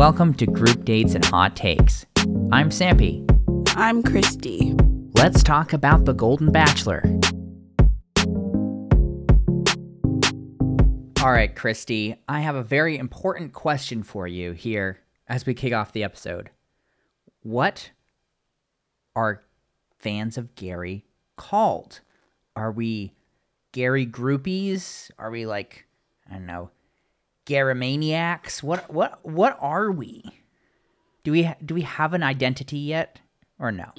welcome to Group Dates and Hot Takes. I'm Sampy. I'm Christy. Let's talk about The Golden Bachelor. All right, Christy, I have a very important question for you here as we kick off the episode. What are fans of Gary called? Are we Gary groupies? Are we like, I don't know, Garamaniacs? What what what are we? Do we do we have an identity yet or no?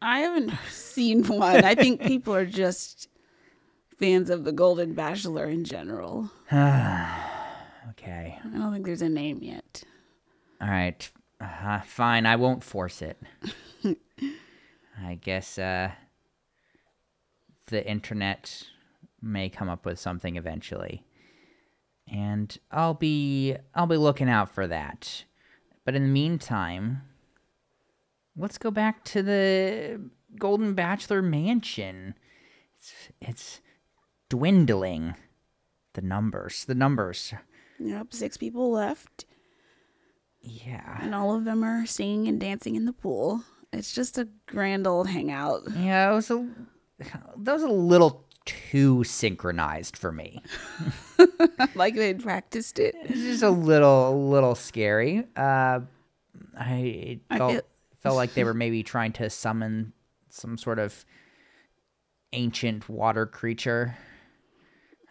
I haven't seen one. I think people are just fans of the Golden Bachelor in general. okay. I don't think there's a name yet. All right. Uh, fine, I won't force it. I guess uh, the internet may come up with something eventually. And I'll be I'll be looking out for that. But in the meantime, let's go back to the Golden Bachelor mansion. It's it's dwindling. The numbers, the numbers. Yep, six people left, Yeah. and all of them are singing and dancing in the pool. It's just a grand old hangout. Yeah, it was a that was a little too synchronized for me. like they'd practiced it. It's just a little a little scary. Uh, I it I felt feel- felt like they were maybe trying to summon some sort of ancient water creature.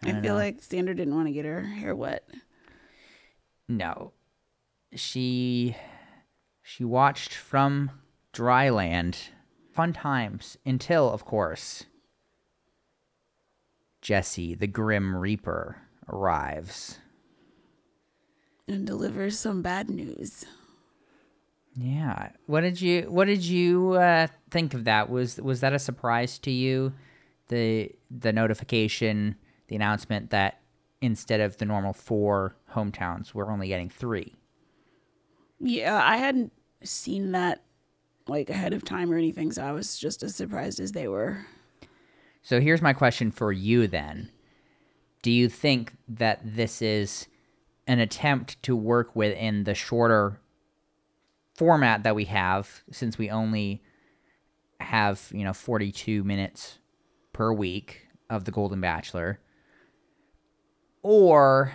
I, don't feel know. like Sandra didn't want to get her hair wet. No, she she watched from dry land. Fun times until, of course, Jesse, the Grim Reaper, arrives. And delivers some bad news. Yeah. What did you What did you uh, think of that? Was Was that a surprise to you? The the notification, the announcement that instead of the normal four hometowns, we're only getting three. Yeah, I hadn't seen that like ahead of time or anything, so I was just as surprised as they were. So here's my question for you then. Do you think that this is an attempt to work within the shorter format that we have since we only have, you know, 42 minutes per week of the Golden Bachelor? Or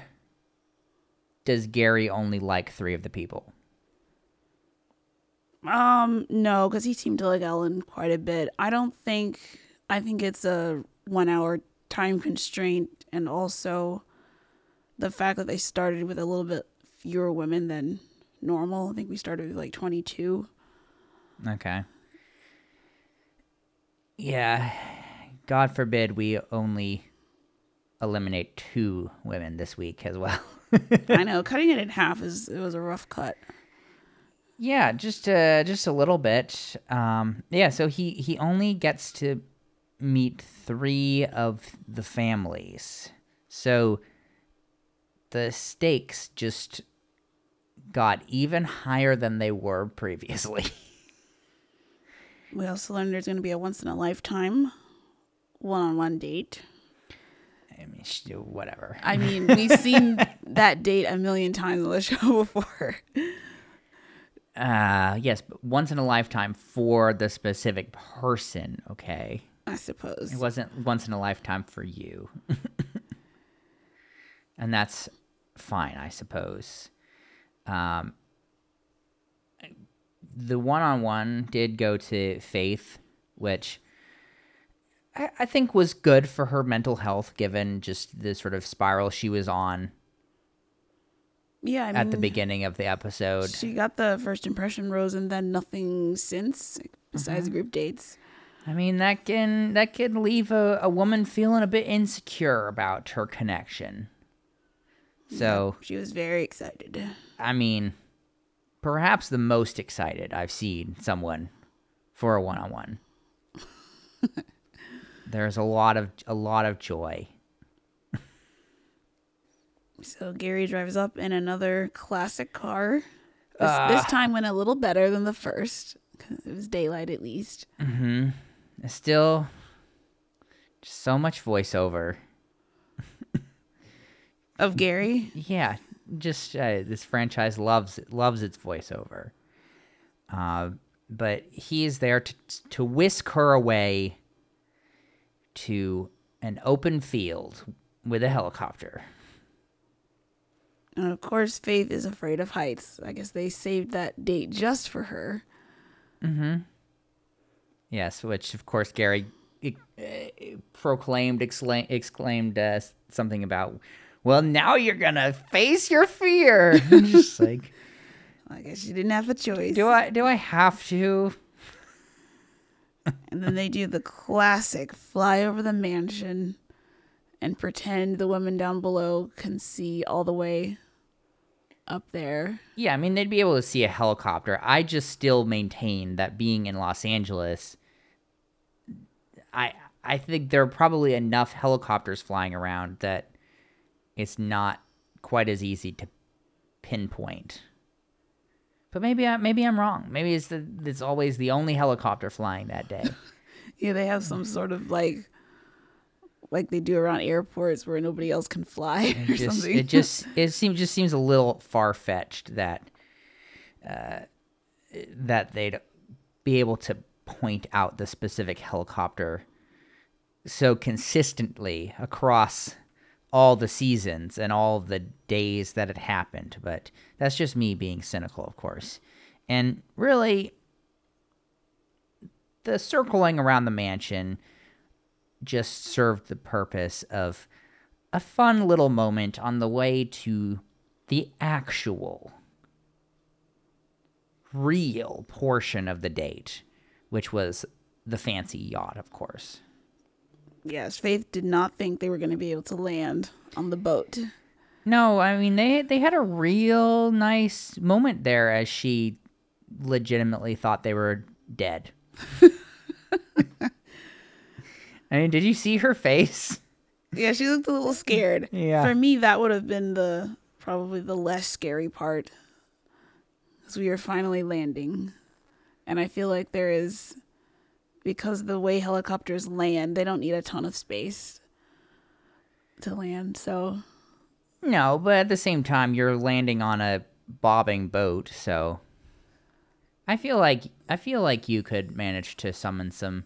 does Gary only like 3 of the people? Um, no, because he seemed to like Ellen quite a bit. I don't think. I think it's a one-hour time constraint, and also the fact that they started with a little bit fewer women than normal. I think we started with like twenty-two. Okay. Yeah. God forbid we only eliminate two women this week as well. I know cutting it in half is it was a rough cut. yeah, just uh just a little bit. Um yeah, so he he only gets to meet 3 of the families. So the stakes just got even higher than they were previously. We also learned there's going to be a once in a lifetime one-on-one date. I mean, whatever. I mean, we've seen that date a million times on the show before. Uh, yes, but once in a lifetime for the specific person, okay? I suppose. It wasn't once in a lifetime for you. and that's fine, I suppose. Um, the one on one did go to Faith, which I, I think was good for her mental health given just the sort of spiral she was on Yeah, I mean, at the beginning of the episode. She got the first impression rose and then nothing since besides Mm-hmm. group dates. I mean that can that can leave a, a woman feeling a bit insecure about her connection. So She was very excited. I mean, perhaps the most excited I've seen someone for a one on one. There's a lot of a lot of joy. So Gary drives up in another classic car. This, Ah. this time went a little better than the first. 'cause It was daylight at least. It's still just so much voiceover. Of Gary. Yeah, just uh, this franchise loves loves its voiceover. Uh, but he is there to to whisk her away to an open field with a helicopter. And of course, Faith is afraid of heights. I guess they saved that date just for her. Yes, which of course Gary uh, proclaimed, excla- exclaimed uh, something about, "Well, now you're gonna face your fear." Just like, I guess you didn't have a choice. do I do I have to? And then they do the classic fly over the mansion and pretend the women down below can see all the way up there. Yeah, I mean they'd be able to see a helicopter. I just still maintain that being in Los Angeles, I I think there are probably enough helicopters flying around that it's not quite as easy to pinpoint. But maybe I maybe I'm wrong. Maybe it's the, it's always the only helicopter flying that day. Yeah, they have some sort of like like they do around airports where nobody else can fly or just something. it just it seems just seems a little far fetched that uh, that they'd be able to point out the specific helicopter so consistently across all the seasons and all the days that it happened. But that's just me being cynical, of course. And really, the circling around the mansion just served the purpose of a fun little moment on the way to the actual real portion of the date, which was the fancy yacht, of course. yes, Faith did not think they were going to be able to land on the boat. No, I mean they they had a real nice moment there as she legitimately thought they were dead. I mean, did you see her face? Yeah, she looked a little scared. Yeah. For me, that would have been the probably the less scary part. Because we are finally landing. And I feel like there is, because the way helicopters land, they don't need a ton of space to land. So, No, but at the same time, you're landing on a bobbing boat, so I feel like I feel like you could manage to summon some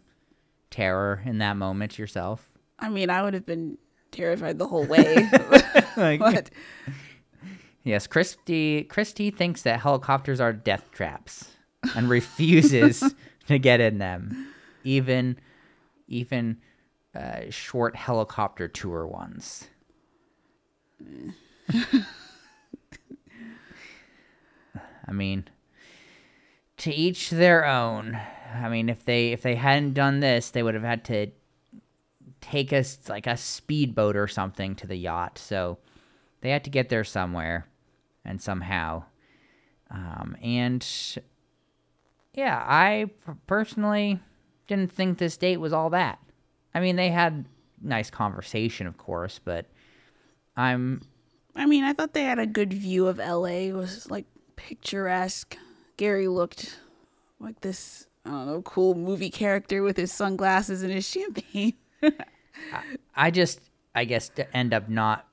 terror in that moment yourself. I mean, I would have been terrified the whole way. like, but Yes, Christy Christy thinks that helicopters are death traps and refuses to get in them, even even uh, short helicopter tour ones. I mean, to each their own. I mean, if they if they hadn't done this, they would have had to take us like a speedboat or something to the yacht. So they had to get there somewhere and somehow. Um, and yeah, I personally didn't think this date was all that. I mean, they had nice conversation, of course, but I'm I mean, I thought they had a good view of LA. It was like picturesque. Gary looked like this, I don't know, cool movie character with his sunglasses and his champagne. I just I guess to end up not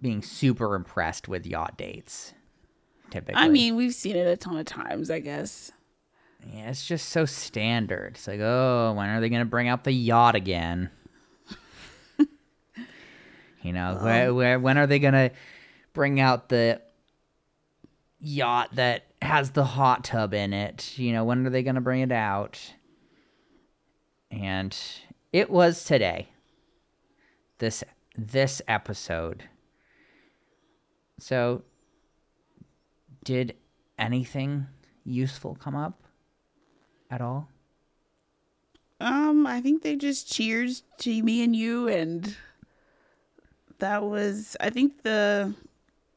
being super impressed with yacht dates. Typically, I mean, we've seen it a ton of times, I guess. Yeah, it's just so standard. It's like, oh, when are they gonna bring out the yacht again? you know, where, where when are they gonna bring out the yacht that has the hot tub in it? You know, when are they gonna bring it out? And it was today. This this episode. So, did anything useful come up at all? Um, I think they just cheers to me and you, and that was, I think the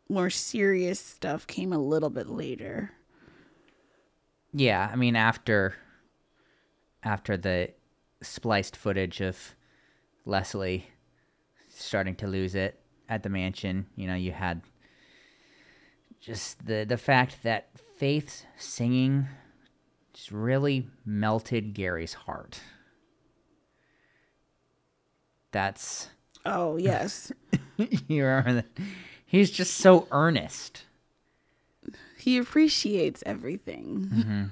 more serious stuff came a little bit later. Yeah, I mean after after the spliced footage of Leslie starting to lose it at the mansion, you know, you had just the the fact that Faith's singing just really melted Gary's heart. That's Oh, yes. you remember that He's just so earnest. He appreciates everything.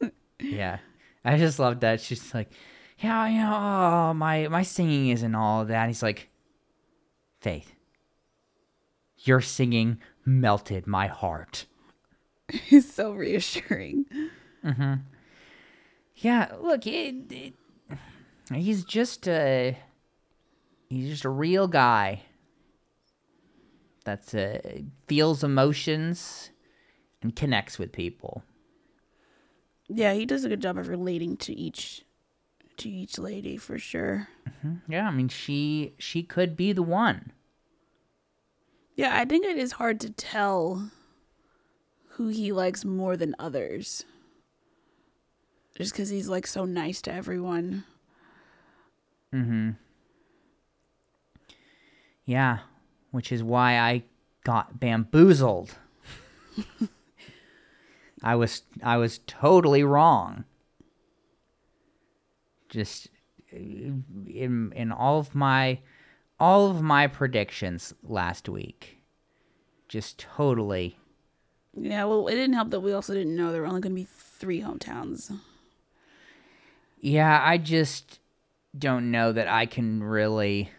Mm-hmm. Yeah. I just love that. She's like, Yeah, you know, oh, my my singing isn't all that. He's like, Faith, your singing melted my heart. He's so reassuring. Mm-hmm. Yeah, look, it, it, he's just a he's just a real guy. That's a, uh, feels emotions and connects with people. Yeah, he does a good job of relating to each to each lady for sure. Mm-hmm. Yeah, I mean she she could be the one. Yeah, I think it is hard to tell who he likes more than others. Just because he's like so nice to everyone. Mhm. Yeah, which is why I got bamboozled. I was I was totally wrong. Just in in all of my all of my predictions last week. Just totally Yeah, well, it didn't help that we also didn't know there were only going to be three hometowns. Yeah, I just don't know that I can really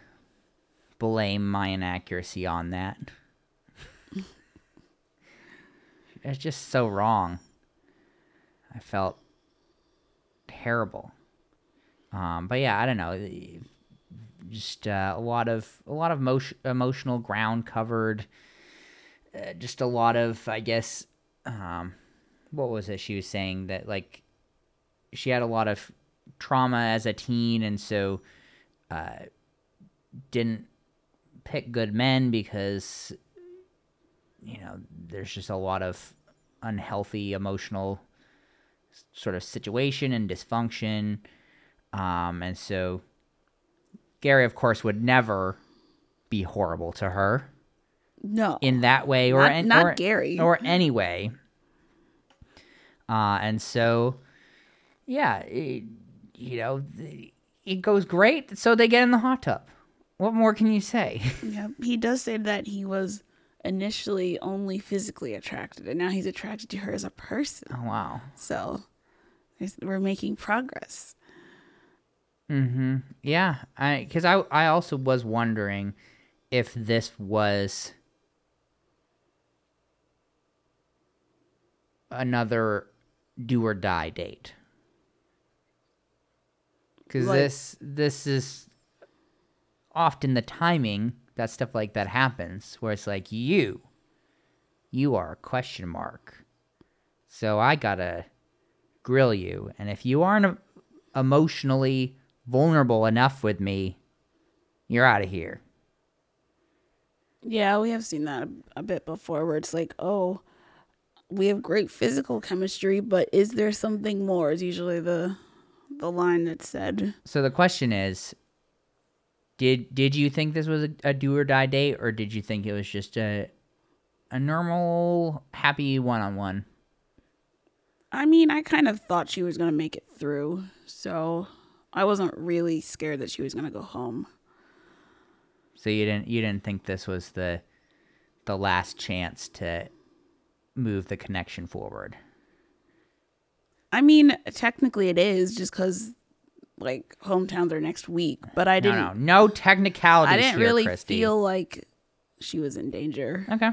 blame my inaccuracy on that. it's just so wrong. I felt terrible. Um, but yeah, I don't know. Just uh, a lot of a lot of motion, emotional ground covered. Uh, just a lot of, I guess, um, what was it she was saying that like she had a lot of trauma as a teen and so uh, didn't pick good men because you know there's just a lot of unhealthy emotional sort of situation and dysfunction um, and so gary of course would never be horrible to her No. in that way or Not- an- not or, Gary. or anyway. Uh, and so, yeah, it, you know, it goes great. So they get in the hot tub. What more can you say? Yeah, he does say that he was initially only physically attracted, and now he's attracted to her as a person. oh wow. So we're making progress. Mm-hmm. Yeah, I because I I also was wondering if this was another do or die date. Because Like- this this is often the timing that stuff like that happens, where it's like you, you are a question mark. So I gotta grill you, and if you aren't emotionally vulnerable enough with me, you're out of here. Yeah, we have seen that a, a bit before, where it's like, oh, we have great physical chemistry, but is there something more? Is usually the the line that said. So the question is, did did you think this was a, a do or die date, or did you think it was just a a normal happy one on one? I mean, I kind of thought she was gonna make it through, so I wasn't really scared that she was gonna go home. So you didn't you didn't think this was the the last chance to move the connection forward. I mean, technically it is just because like hometowns are next week, but I No, didn't. no, no technicalities I didn't here, really Christy. feel like she was in danger. Okay.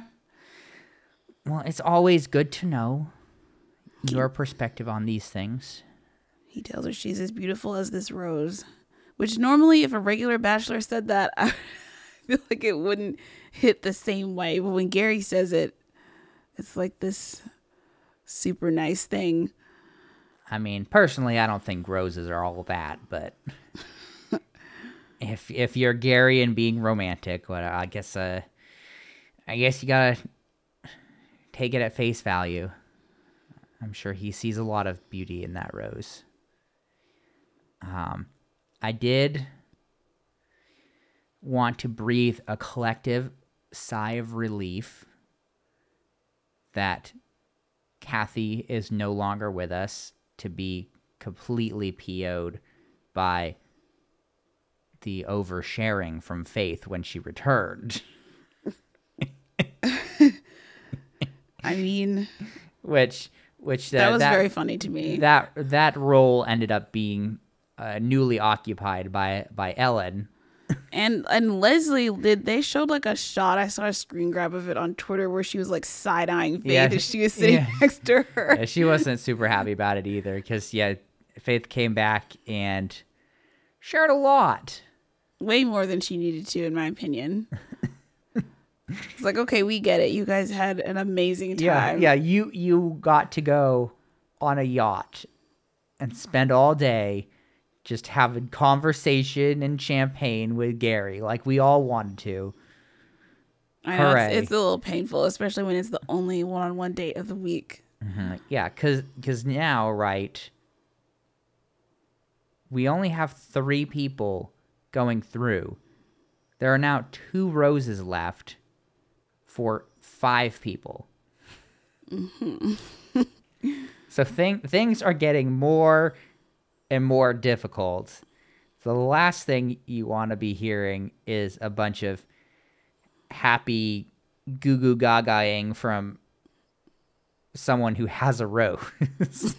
Well, it's always good to know your perspective on these things. He tells her she's as beautiful as this rose, which normally, if a regular bachelor said that, I feel like it wouldn't hit the same way. But when Gary says it, it's like this super nice thing. I mean, personally, I don't think roses are all that, but if if you're Gary and being romantic, well, I guess uh, I guess you gotta take it at face value. I'm sure he sees a lot of beauty in that rose. Um, I did want to breathe a collective sigh of relief that Kathy is no longer with us to be completely PO'd by the oversharing from Faith when she returned. I mean, which which uh, that was very funny to me. that that role ended up being uh, newly occupied by by Ellen. And and Leslie did they showed like a shot. I saw a screen grab of it on Twitter where she was like side eyeing Faith Yeah, as she was sitting yeah. next to her. Yeah, she wasn't super happy about it either because yeah, Faith came back and shared a lot. Way more than she needed to, in my opinion. it's like, okay, we get it. You guys had an amazing time. Yeah, yeah. You you got to go on a yacht and spend all day just having conversation and champagne with Gary, like we all wanted to. I know it's, it's a little painful, especially when it's the only one-on-one date of the week. Mm-hmm. Yeah, cause cause now right, we only have three people going through. There are now two roses left for five people. Mm-hmm. so thing, things are getting more and more difficult. The last thing you want to be hearing is a bunch of happy goo goo gagaing from someone who has a rose.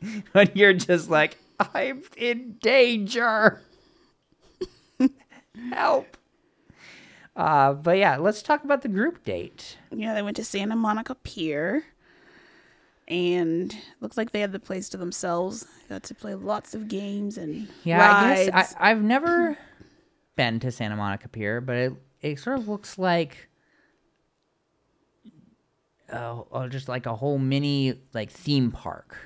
when you're just like, I'm in danger. Help. Uh, but yeah, let's talk about the group date. Yeah, they went to Santa Monica Pier, and looks like they had the place to themselves. Got to play lots of games and Yeah, rides. I guess I, I've never been to Santa Monica Pier, but it it sort of looks like oh, oh just like a whole mini like theme park.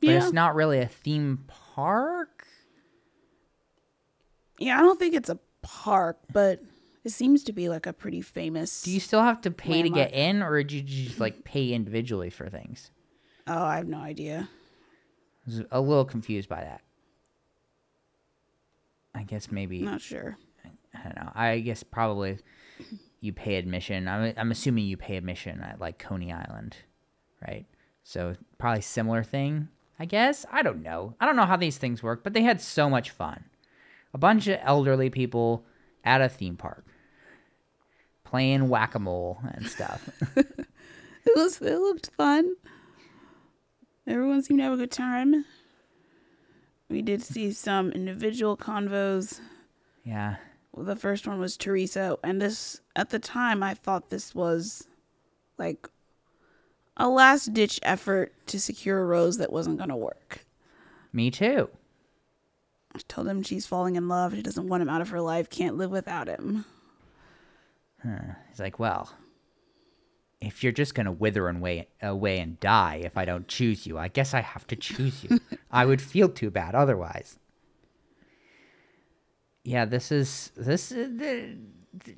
But yeah, it's not really a theme park. yeah. I don't think it's a park, but it seems to be like a pretty famous. Do you still have to pay to get in, or did you just like pay individually for things? oh, I have no idea. I was a little confused by that. I guess maybe Not sure. I don't know. I guess probably you pay admission. I'm I'm assuming you pay admission at like Coney Island, right? So probably similar thing. I guess I don't know. I don't know how these things work, but they had so much fun. A bunch of elderly people at a theme park playing whack a mole and stuff. It was. It looked fun. Everyone seemed to have a good time. We did see some individual convos. yeah. Well, the first one was Theresa, and this at the time I thought this was like a last ditch effort to secure a rose that wasn't going to work. Me too. I told him she's falling in love. She doesn't want him out of her life. Can't live without him. He's like, well, if you're just gonna wither and way, away and die if I don't choose you, I guess I have to choose you. I would feel too bad otherwise. Yeah, this is this uh, is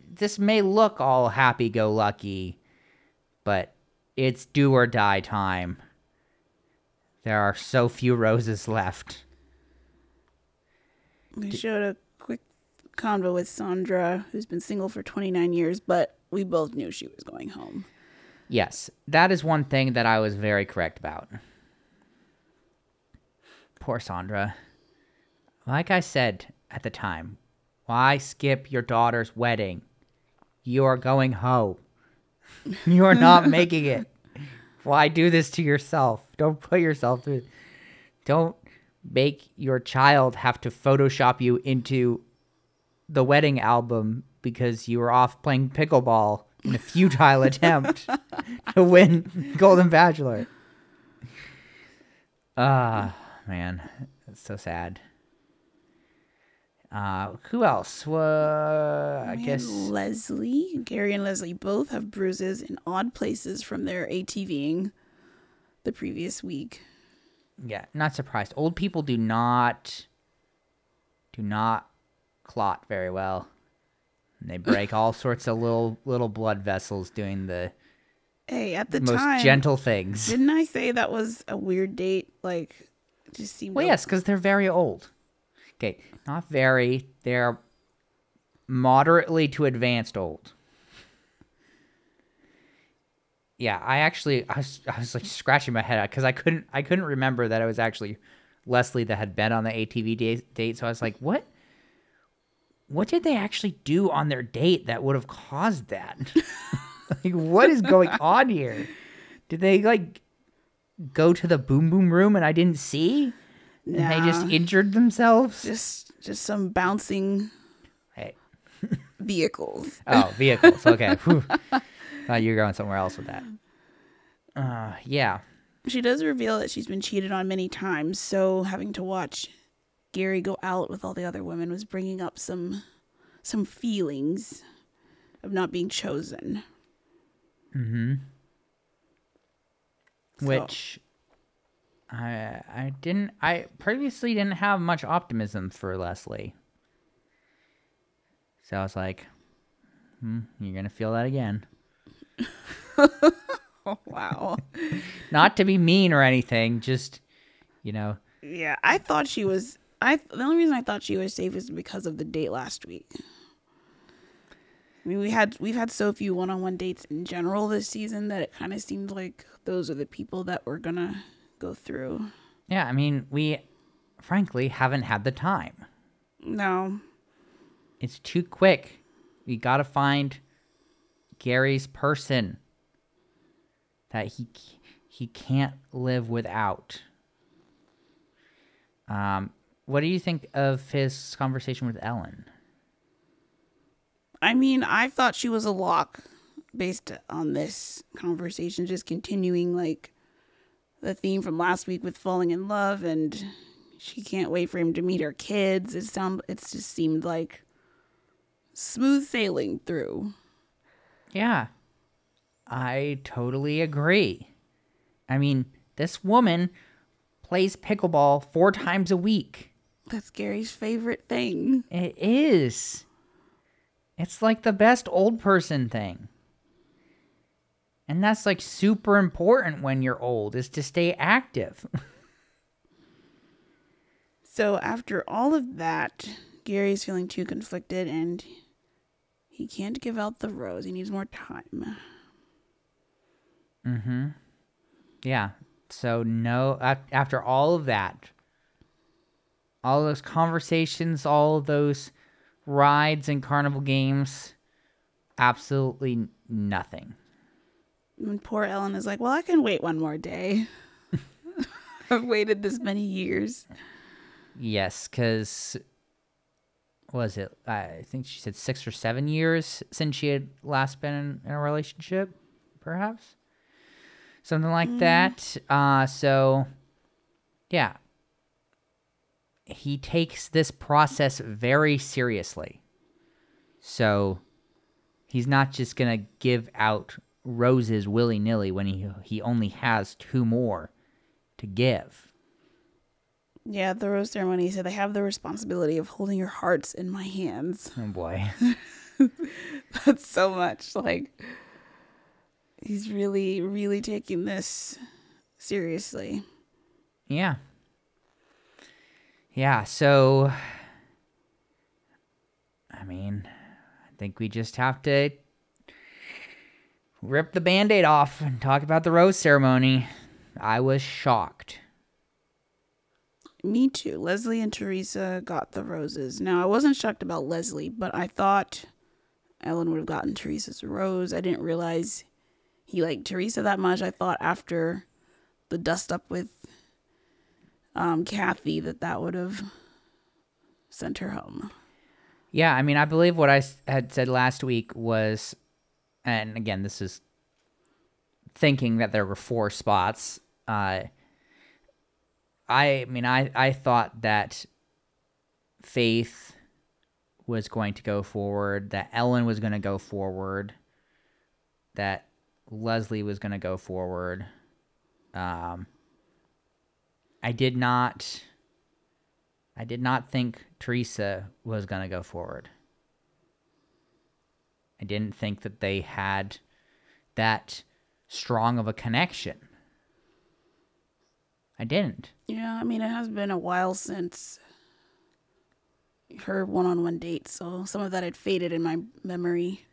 this may look all happy-go-lucky, but it's do or die time. There are so few roses left. We showed a quick convo with Sandra, who's been single for 29 years, but we both knew she was going home. Yes, that is one thing that I was very correct about. Poor Sandra. Like I said at the time, why skip your daughter's wedding? You are going home. You are not making it. Why do this to yourself? Don't put yourself through. Don't make your child have to Photoshop you into the wedding album because you were off playing pickleball in a futile attempt to win Golden Bachelor. Ah, man, it's so sad. Uh, who else? Well, I guess Leslie, Gary, and Leslie both have bruises in odd places from their ATVing the previous week. Yeah, not surprised. Old people do not do not clot very well. And they break all sorts of little little blood vessels doing the Hey, at the most time, gentle things. didn't I say that was a weird date? Like, just seemed. Well, yes, because they're very old. Okay, not very. They're moderately to advanced old. Yeah, I actually, I was, I was like scratching my head uh, because I couldn't, I couldn't remember that it was actually Leslie that had been on the ATV da- date. So I was like, what? What did they actually do on their date that would have caused that? like, what is going on here? Did they like go to the boom boom room and I didn't see? And they just injured themselves? Just just some bouncing Hey. vehicles. Oh, vehicles. Okay. Thought you were going somewhere else with that. Uh, yeah. She does reveal that she's been cheated on many times, so having to watch Gary go out with all the other women was bringing up some some feelings of not being chosen. Mm-hmm. So- Which I I didn't I previously didn't have much optimism for Leslie. So I was like, hmm, you're gonna feel that again. Oh wow. Not to be mean or anything, just you know, yeah, I thought she was I the only reason I thought she was safe is because of the date last week. I mean, we had we've had so few one-on-one dates in general this season that it kind of seemed like those are the people that we're gonna go through. yeah. I mean, we frankly haven't had the time. No, It's too quick. We gotta find Gary's person that he he can't live without. Um, what do you think of his conversation with Ellen? I mean, I thought she was a lock based on this conversation, just continuing like the theme from last week with falling in love and she can't wait for him to meet her kids. It sound it's just seemed like smooth sailing through. Yeah, I totally agree. I mean, this woman plays pickleball four times a week. That's Gary's favorite thing. It is. It's like the best old person thing. And that's like super important when you're old is to stay active. So after all of that, Gary's feeling too conflicted and he can't give out the rose. He needs more time. Mm mhm. Yeah. So no after all of that all those conversations, all those rides and carnival games absolutely nothing. And poor Ellen is like, Well, I can wait one more day. I've waited this many years. Yes, because was it? I think she said six or seven years since she had last been in, in a relationship, perhaps something like that. Uh, so yeah, he takes this process very seriously. So he's not just gonna give out roses willy nilly when he he only has two more to give. Yeah, the rose ceremony, he said, I have the responsibility of holding your hearts in my hands. Oh boy. That's so much. Like, he's really, really taking this seriously. Yeah. Yeah, so I mean, I think we just have to rip the band-aid off and talk about the rose ceremony. I was shocked. Me too. Leslie and Theresa got the roses. Now, I wasn't shocked about Leslie, but I thought Ellen would have gotten Theresa's rose. I didn't realize he liked Theresa that much. I thought after the dust up with um, Kathy that that would have sent her home. Yeah, I mean, I believe what I had said last week was, and again, this is thinking that there were four spots. Uh, I mean, I, I thought that Faith was going to go forward, that Ellen was going to go forward, that Leslie was going to go forward. Um, I did not. I did not think Theresa was going to go forward. I didn't think that they had that strong of a connection. I didn't. Yeah, I mean, it has been a while since her one on one date, so some of that had faded in my memory.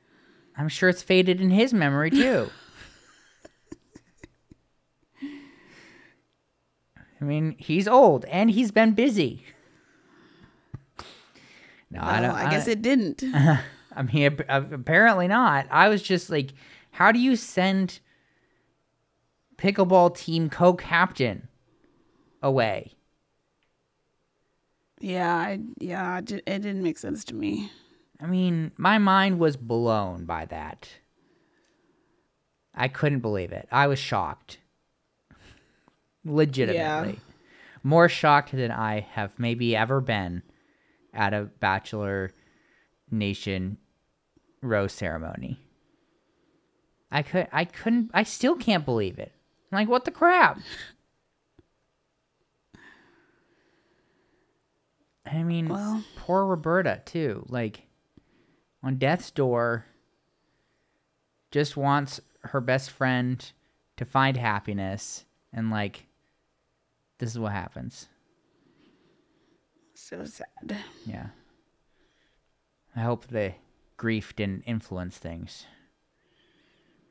I'm sure it's faded in his memory too. I mean, he's old and he's been busy. No, I don't. I guess it didn't. I mean, ap- uh, apparently not. I was just like, How do you send pickleball team co-captain away? Yeah, I, yeah, it, didn't make sense to me. I mean, my mind was blown by that. I couldn't believe it. I was shocked. Legitimately. More shocked than I have maybe ever been at a Bachelor Nation rose ceremony. I could I couldn't I still can't believe it. I'm like what the crap? I mean, Well, poor Roberta too. Like on death's door, just wants her best friend to find happiness, and like this is what happens. so sad. Yeah. I hope the grief didn't influence things.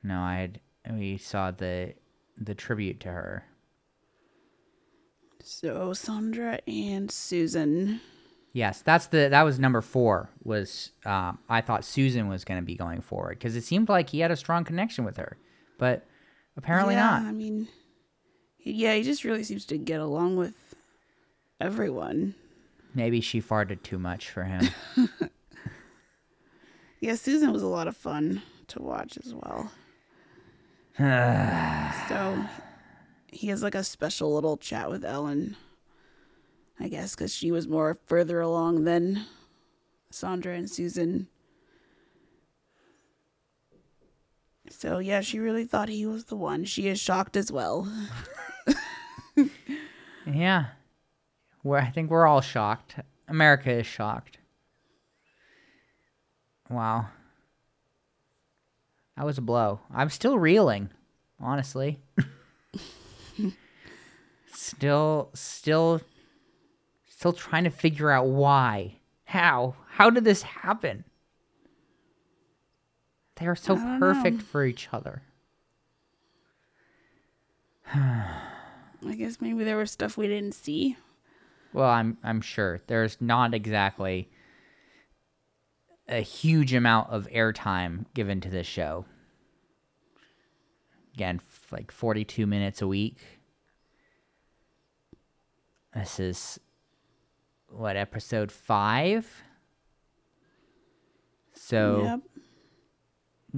No, I had we saw the the tribute to her. So Sandra and Susan. Yes, that's the that was number four. Was um, I thought Susan was going to be going forward because it seemed like he had a strong connection with her, but apparently yeah, not. I mean, yeah, he just really seems to get along with everyone. Maybe she farted too much for him. Yeah, Susan was a lot of fun to watch as well. so he has like a special little chat with Ellen, I guess, because she was more further along than Sandra and Susan. So yeah, she really thought he was the one. She is shocked as well. yeah, we're, I think we're all shocked. America is shocked. Wow, that was a blow. I'm still reeling, honestly. still, still, still trying to figure out why, how, how did this happen? They are so perfect know. for each other. I guess maybe there was stuff we didn't see. Well, I'm I'm sure there's not exactly a huge amount of airtime given to this show. Again, f- like 42 minutes a week. This is what episode 5. So Yep.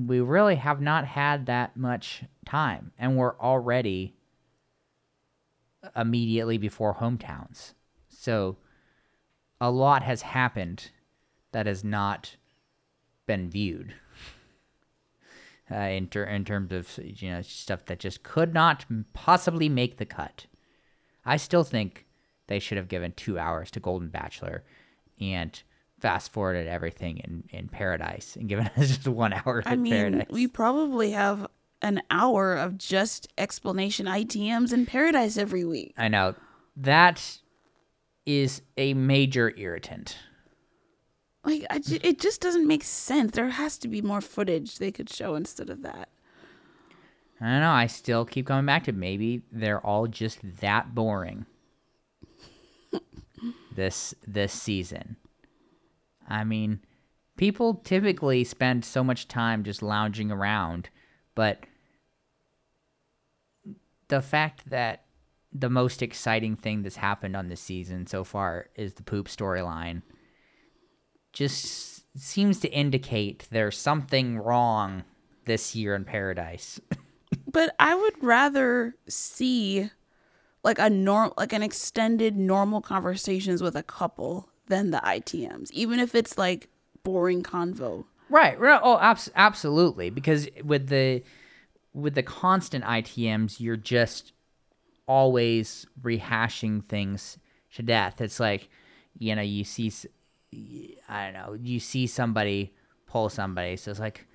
we really have not had that much time and we're already immediately before hometowns so a lot has happened that has not been viewed uh, in, ter- in terms of you know stuff that just could not possibly make the cut i still think they should have given two hours to golden bachelor and fast forwarded everything in, in paradise and given us just one hour I in mean, paradise we probably have an hour of just explanation ITMs in paradise every week. I know. That is a major irritant. Like, I ju- it just doesn't make sense. There has to be more footage they could show instead of that. I don't know. I still keep coming back to maybe they're all just that boring. This this season. I mean, people typically spend so much time just lounging around, but the fact that the most exciting thing that's happened on this season so far is the poop storyline just seems to indicate there's something wrong this year in paradise. But I would rather see like a norm, like an extended normal conversations with a couple than the ITMs, even if it's like boring convo. Right. Oh, abs- absolutely. Because with the with the constant ITMs, you're just always rehashing things to death. It's like, you know, you see, I don't know, you see somebody pull somebody, so it's like,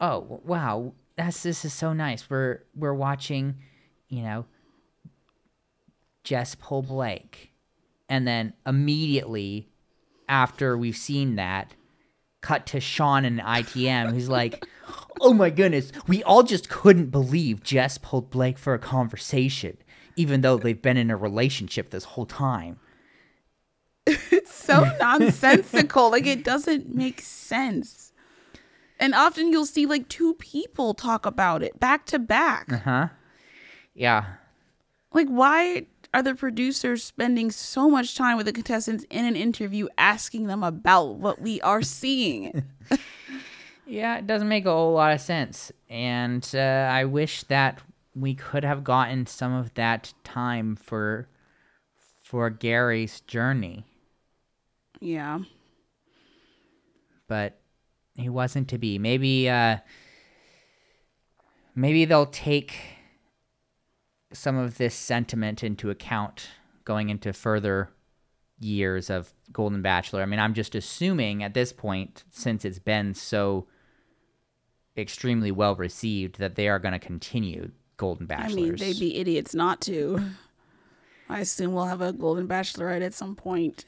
oh wow, that's this is so nice. We're we're watching, you know, Jess pull Blake, and then immediately after we've seen that, cut to Sean and ITM, who's like, "Oh my goodness, we all just couldn't believe Jess pulled Blake for a conversation, even though they've been in a relationship this whole time." It's so nonsensical. like it doesn't make sense. And often you'll see like two people talk about it back to back. Uh-huh. Yeah. Like, why are the producers spending so much time with the contestants in an interview asking them about what we are seeing? Yeah, it doesn't make a whole lot of sense. And uh, I wish that we could have gotten some of that time for for Gary's journey, yeah. but he wasn't to be. Maybe uh maybe they'll take some of this sentiment into account going into further years of Golden Bachelor. I mean, I'm just assuming at this point since it's been so extremely well received that they are going to continue Golden I Bachelors. mean, they'd be idiots not to. I assume we'll have a Golden Bachelorette at some point.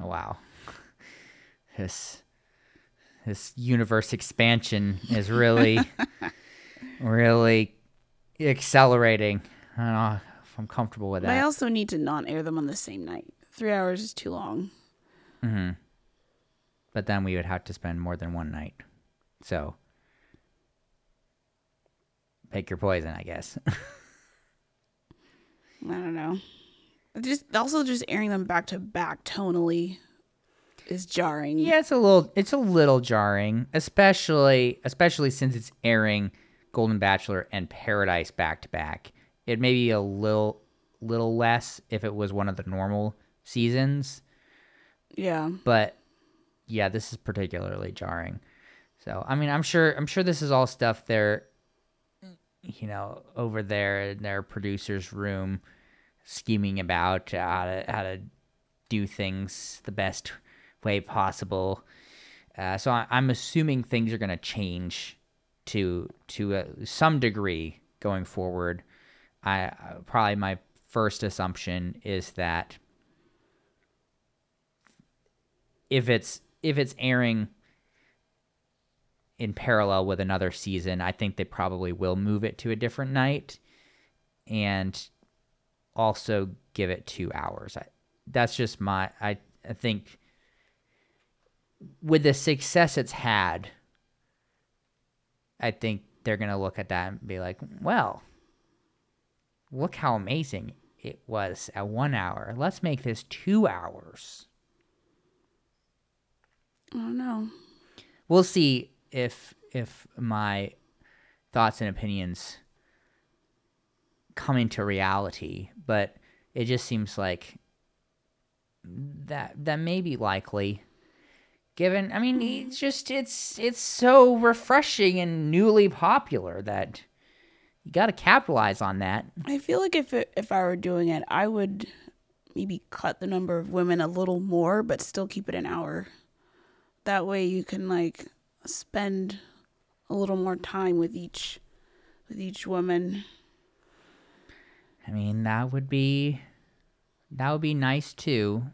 Oh, wow. This this universe expansion is really really accelerating. I don't know if I'm comfortable with But I also need to not air them on the same night. Three hours is too long. Hmm. But then we would have to spend more than one night. So pick your poison, I guess. I don't know. Just also just airing them back to back tonally is jarring. Yeah, it's a little it's a little jarring, especially especially since it's airing Golden Bachelor and Paradise back to back. It may be a little little less if it was one of the normal seasons, Yeah. but yeah, this is particularly jarring. So, I mean, I'm sure I'm sure this is all stuff they're you know, over there in their producer's room scheming about how to how to do things the best way possible. Uh, so I, I'm assuming things are going to change to to uh, some degree going forward. I uh, probably my first assumption is that if it's if it's airing in parallel with another season, I think they probably will move it to a different night and also give it 2 hours. I, that's just my I I think with the success it's had I think they're going to look at that and be like, "Well, look how amazing it was at 1 hour. Let's make this 2 hours." I don't know. we'll see if if my thoughts and opinions come into reality but it just seems like that that may be likely given i mean mm-hmm. it's just it's it's so refreshing and newly popular that you got to capitalize on that I feel like if it, if I were doing it, I would maybe cut the number of women a little more, but still keep it an hour. That way, you can like spend a little more time with each with each woman. I mean, that would be that would be nice too.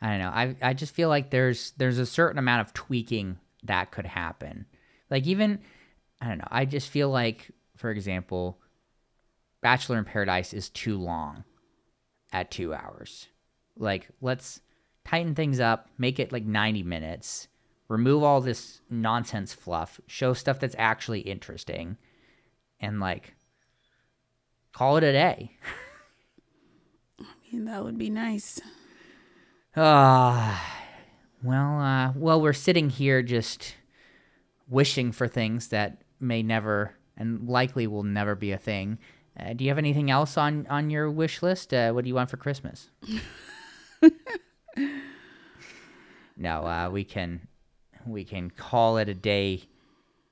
I don't know. I I just feel like there's there's a certain amount of tweaking that could happen. Like even I don't know. I just feel like for example, Bachelor in Paradise is too long at 2 hours. Like let's tighten things up, make it like 90 minutes. Remove all this nonsense fluff, show stuff that's actually interesting and like call it a day. I mean, that would be nice. Ah, well, uh, well, we're sitting here just wishing for things that may never and likely will never be a thing. Uh, do you have anything else on on your wish list? Uh, what do you want for Christmas? no, uh, we can we can call it a day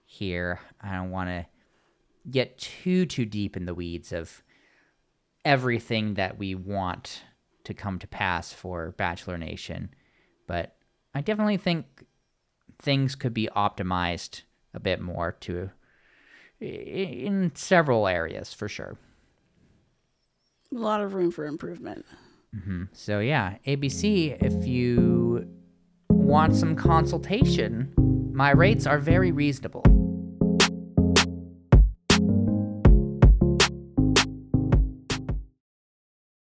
here. I don't want to get too too deep in the weeds of everything that we want to come to pass for Bachelor Nation, but I definitely think things could be optimized a bit more to in several areas for sure. A lot of room for improvement. Mm-hmm. So yeah, ABC, if you want some consultation, my rates are very reasonable.